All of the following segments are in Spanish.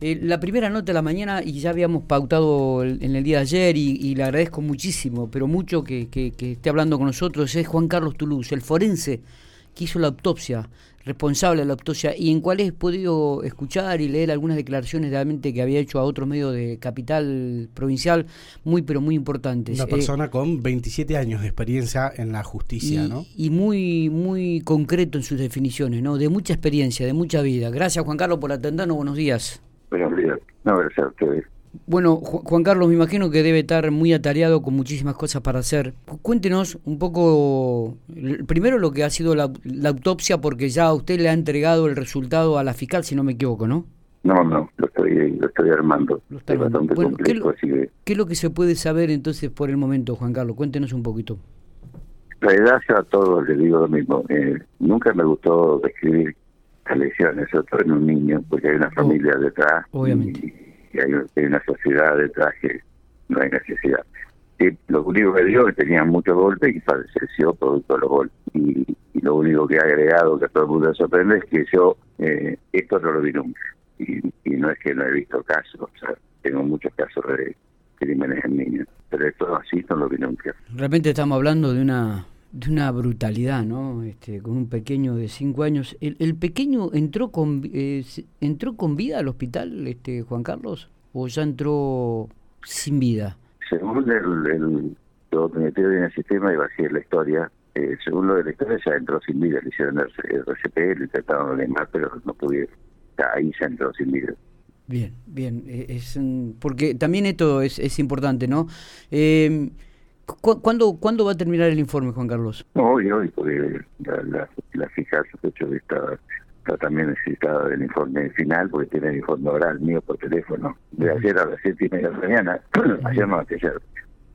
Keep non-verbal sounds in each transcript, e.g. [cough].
Eh, la primera nota de la mañana y ya habíamos pautado en el día de ayer y, le agradezco muchísimo, pero mucho que, que, esté hablando con nosotros, es Juan Carlos Toulouse, el forense que hizo la autopsia, responsable de la autopsia, y en cual he podido escuchar y leer algunas declaraciones realmente que había hecho a otros medios de capital provincial, muy pero muy importantes. Una eh, persona con 27 años de experiencia en la justicia, y, ¿no? Y muy, muy concreto en sus definiciones, ¿no? De mucha experiencia, de mucha vida. Gracias Juan Carlos por atendernos, buenos días. Días. No, gracias a ustedes. Bueno, Juan Carlos, me imagino que debe estar muy atareado con muchísimas cosas para hacer. Cuéntenos un poco, primero lo que ha sido la, autopsia, porque ya usted le ha entregado el resultado a la fiscal, si no me equivoco, ¿no? No, no, lo estoy, lo estoy armando. Lo está armando. ¿qué, es lo que se puede saber entonces por el momento, Juan Carlos? Cuéntenos un poquito. La edad a todos les digo lo mismo. Eh, nunca me gustó describir las lesiones, sobre todo en un niño, porque hay una oh, familia detrás. Obviamente y hay, una sociedad detrás que no hay necesidad. Y lo único que dio es que tenía muchos golpes y falleció producto de los golpes. Y, lo único que ha agregado, que todo el mundo sorprende, es que yo eh, esto no lo vi nunca. Y, no es que no he visto casos, o sea, tengo muchos casos de crímenes en niños, pero esto así no lo vi nunca. Realmente estamos hablando de una de una brutalidad, ¿no? Este, con un pequeño de cinco años. ¿El, el pequeño entró con eh, entró con vida al hospital, este Juan Carlos, o ya entró sin vida? Según el, el en el sistema y va a la historia. Eh, según lo de la historia ya entró sin vida, le hicieron el, RCP, le intentaron más, pero no pudieron. Ahí ya entró sin vida. Bien, bien, eh, es porque también esto es, es importante, ¿no? Eh, ¿Cuándo, ¿Cuándo va a terminar el informe, Juan Carlos? Hoy, hoy, porque la, la, la fiscal sospecho que está, está también necesitada del informe final, porque tiene el informe oral mío por teléfono, de ayer a las siete y media de la mañana, [clears throat] ayer no, ayer,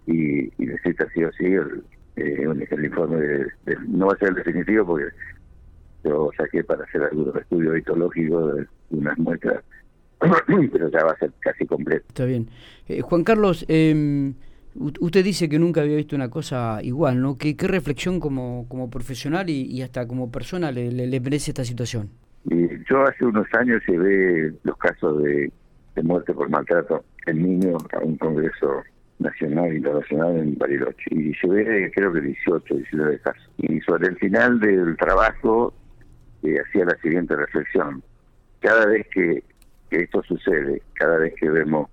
y, y necesita sí o sí el, eh, el informe, de, no va a ser el definitivo, porque yo saqué para hacer algún estudio etológico de unas muestras, [clears throat] pero ya va a ser casi completo. Está bien. Eh, Juan Carlos, eh, Usted dice que nunca había visto una cosa igual, ¿no? ¿Qué, reflexión como, como profesional y, hasta como persona le, merece esta situación? yo hace unos años llevé los casos de, muerte por maltrato en niños a un congreso nacional e internacional en Bariloche y llevé creo que 18, 19 casos. Y sobre el final del trabajo eh, hacía la siguiente reflexión. Cada vez que esto sucede, cada vez que vemos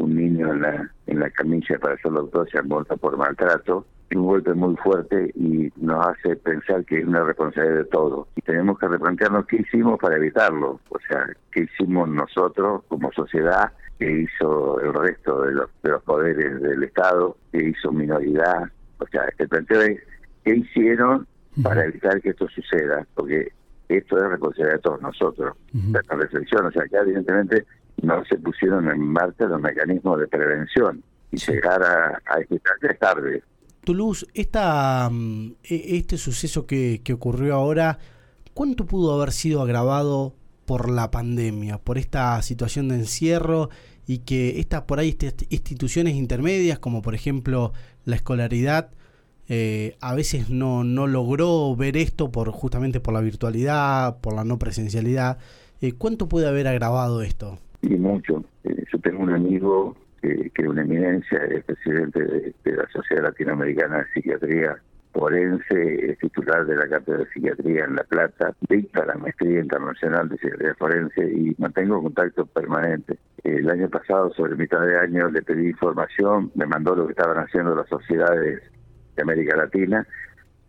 un niño en la, en la camilla para hacer la autopsia muerta por maltrato, un golpe muy fuerte y nos hace pensar que es una responsabilidad de todos. Y tenemos que replantearnos qué hicimos para evitarlo, o sea, qué hicimos nosotros como sociedad, qué hizo el resto de los, de los poderes del Estado, qué hizo minoridad. O sea, el planteo es qué hicieron para evitar que esto suceda, porque esto es responsabilidad de todos nosotros. La reflexión, o sea, que evidentemente no se pusieron en marcha los mecanismos de prevención y llegar a, a este es tarde. Toulouse, esta, mm, e, este suceso que, que ocurrió ahora, ¿cuánto pudo haber sido agravado por la pandemia, por esta situación de encierro y que estas por ahí estas instituciones intermedias, como por ejemplo la escolaridad, eh, a veces no, no logró ver esto por justamente por la virtualidad, por la no presencialidad. Eh, ¿Cuánto puede haber agravado esto? Y mucho. Eh, yo tengo un amigo que, que es una eminencia, es presidente de, la Sociedad Latinoamericana de Psiquiatría forense, es titular de la Cátedra de Psiquiatría en La Plata, dicta la maestría internacional de psiquiatría forense y mantengo contacto permanente. El año pasado, sobre mitad de año, le pedí información, me mandó lo que estaban haciendo las sociedades de América Latina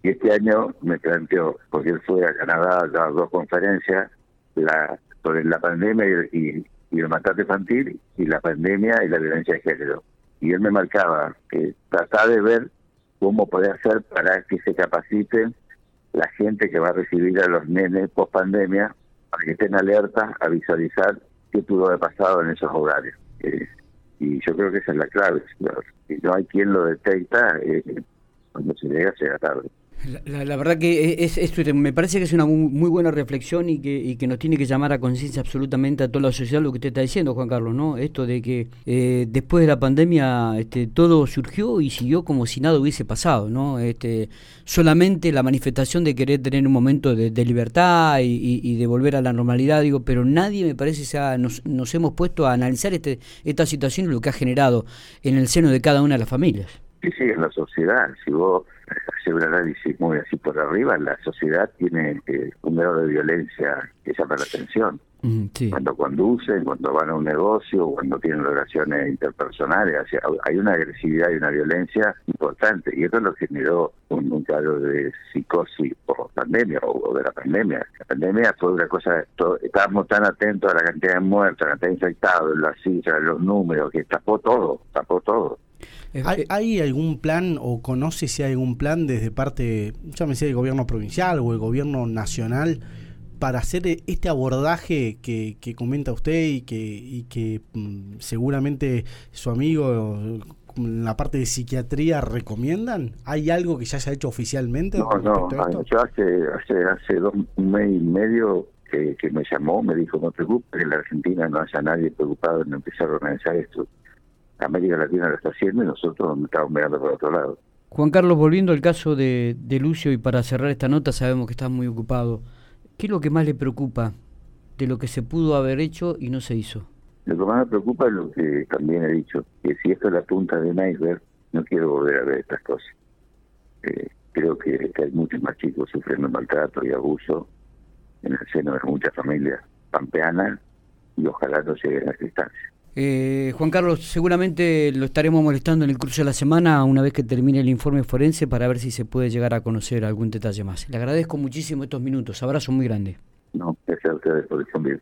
y este año me planteó, porque él fue a Canadá a dar dos conferencias, la sobre la pandemia y, y el maltrato infantil y la pandemia y la violencia de género. Y él me marcaba que tratar de ver cómo poder hacer para que se capaciten la gente que va a recibir a los nenes post pandemia para que estén alertas a visualizar qué pudo haber pasado en esos hogares. Eh, y yo creo que esa es la clave. Si no hay quien lo detecta, eh, cuando se llega, llega tarde. La, verdad que es, me parece que es una muy, buena reflexión y que, que nos tiene que llamar a conciencia absolutamente a toda la sociedad lo que usted está diciendo, Juan Carlos, ¿no? Esto de que eh, después de la pandemia este, todo surgió y siguió como si nada hubiese pasado, ¿no? Este, solamente la manifestación de querer tener un momento de, libertad y, de volver a la normalidad, digo, pero nadie me parece se nos, nos hemos puesto a analizar este, esta situación y lo que ha generado en el seno de cada una de las familias. Sí, sí, en la sociedad, si vos hacer un análisis muy así por arriba, la sociedad tiene eh, un grado de violencia que llama la atención. Cuando conducen, cuando van a un negocio, cuando tienen relaciones interpersonales, hay una agresividad y una violencia importante. Y esto lo generó un, un cuadro de psicosis por pandemia o, de la pandemia. La pandemia fue una cosa, estábamos tan atentos a la cantidad de muertos, a la cantidad de infectados, las cifras, los números, que tapó todo, tapó todo. ¿Hay, algún plan o conoce si hay algún plan desde parte, llámese del gobierno provincial o el gobierno nacional, para hacer e-, este abordaje que, comenta usted y que, y que mm, seguramente su amigo en la parte de psiquiatría recomiendan? ¿Hay algo que ya se ha hecho oficialmente? No, no, yo hace, hace, hace dos, un mes y medio que, que me llamó, me dijo, no te preocupes, que en la Argentina no haya nadie preocupado en empezar a organizar esto. América Latina lo está haciendo y nosotros estamos mirando por otro lado. Juan Carlos, volviendo al caso de, Lucio y para cerrar esta nota, sabemos que estás muy ocupado. ¿Qué es lo que más le preocupa de lo que se pudo haber hecho y no se hizo? Lo que más me preocupa es lo que también he dicho, que si esto es la punta de un iceberg, no quiero volver a ver estas cosas. Eh, creo que, hay muchos más chicos sufriendo maltrato y abuso en el seno de muchas familias pampeanas y ojalá no lleguen a esta instancia. Eh, Juan Carlos, seguramente lo estaremos molestando en el curso de la semana una vez que termine el informe forense para ver si se puede llegar a conocer algún detalle más. Le agradezco muchísimo estos minutos. Abrazo muy grande. No, gracias a ustedes por responder.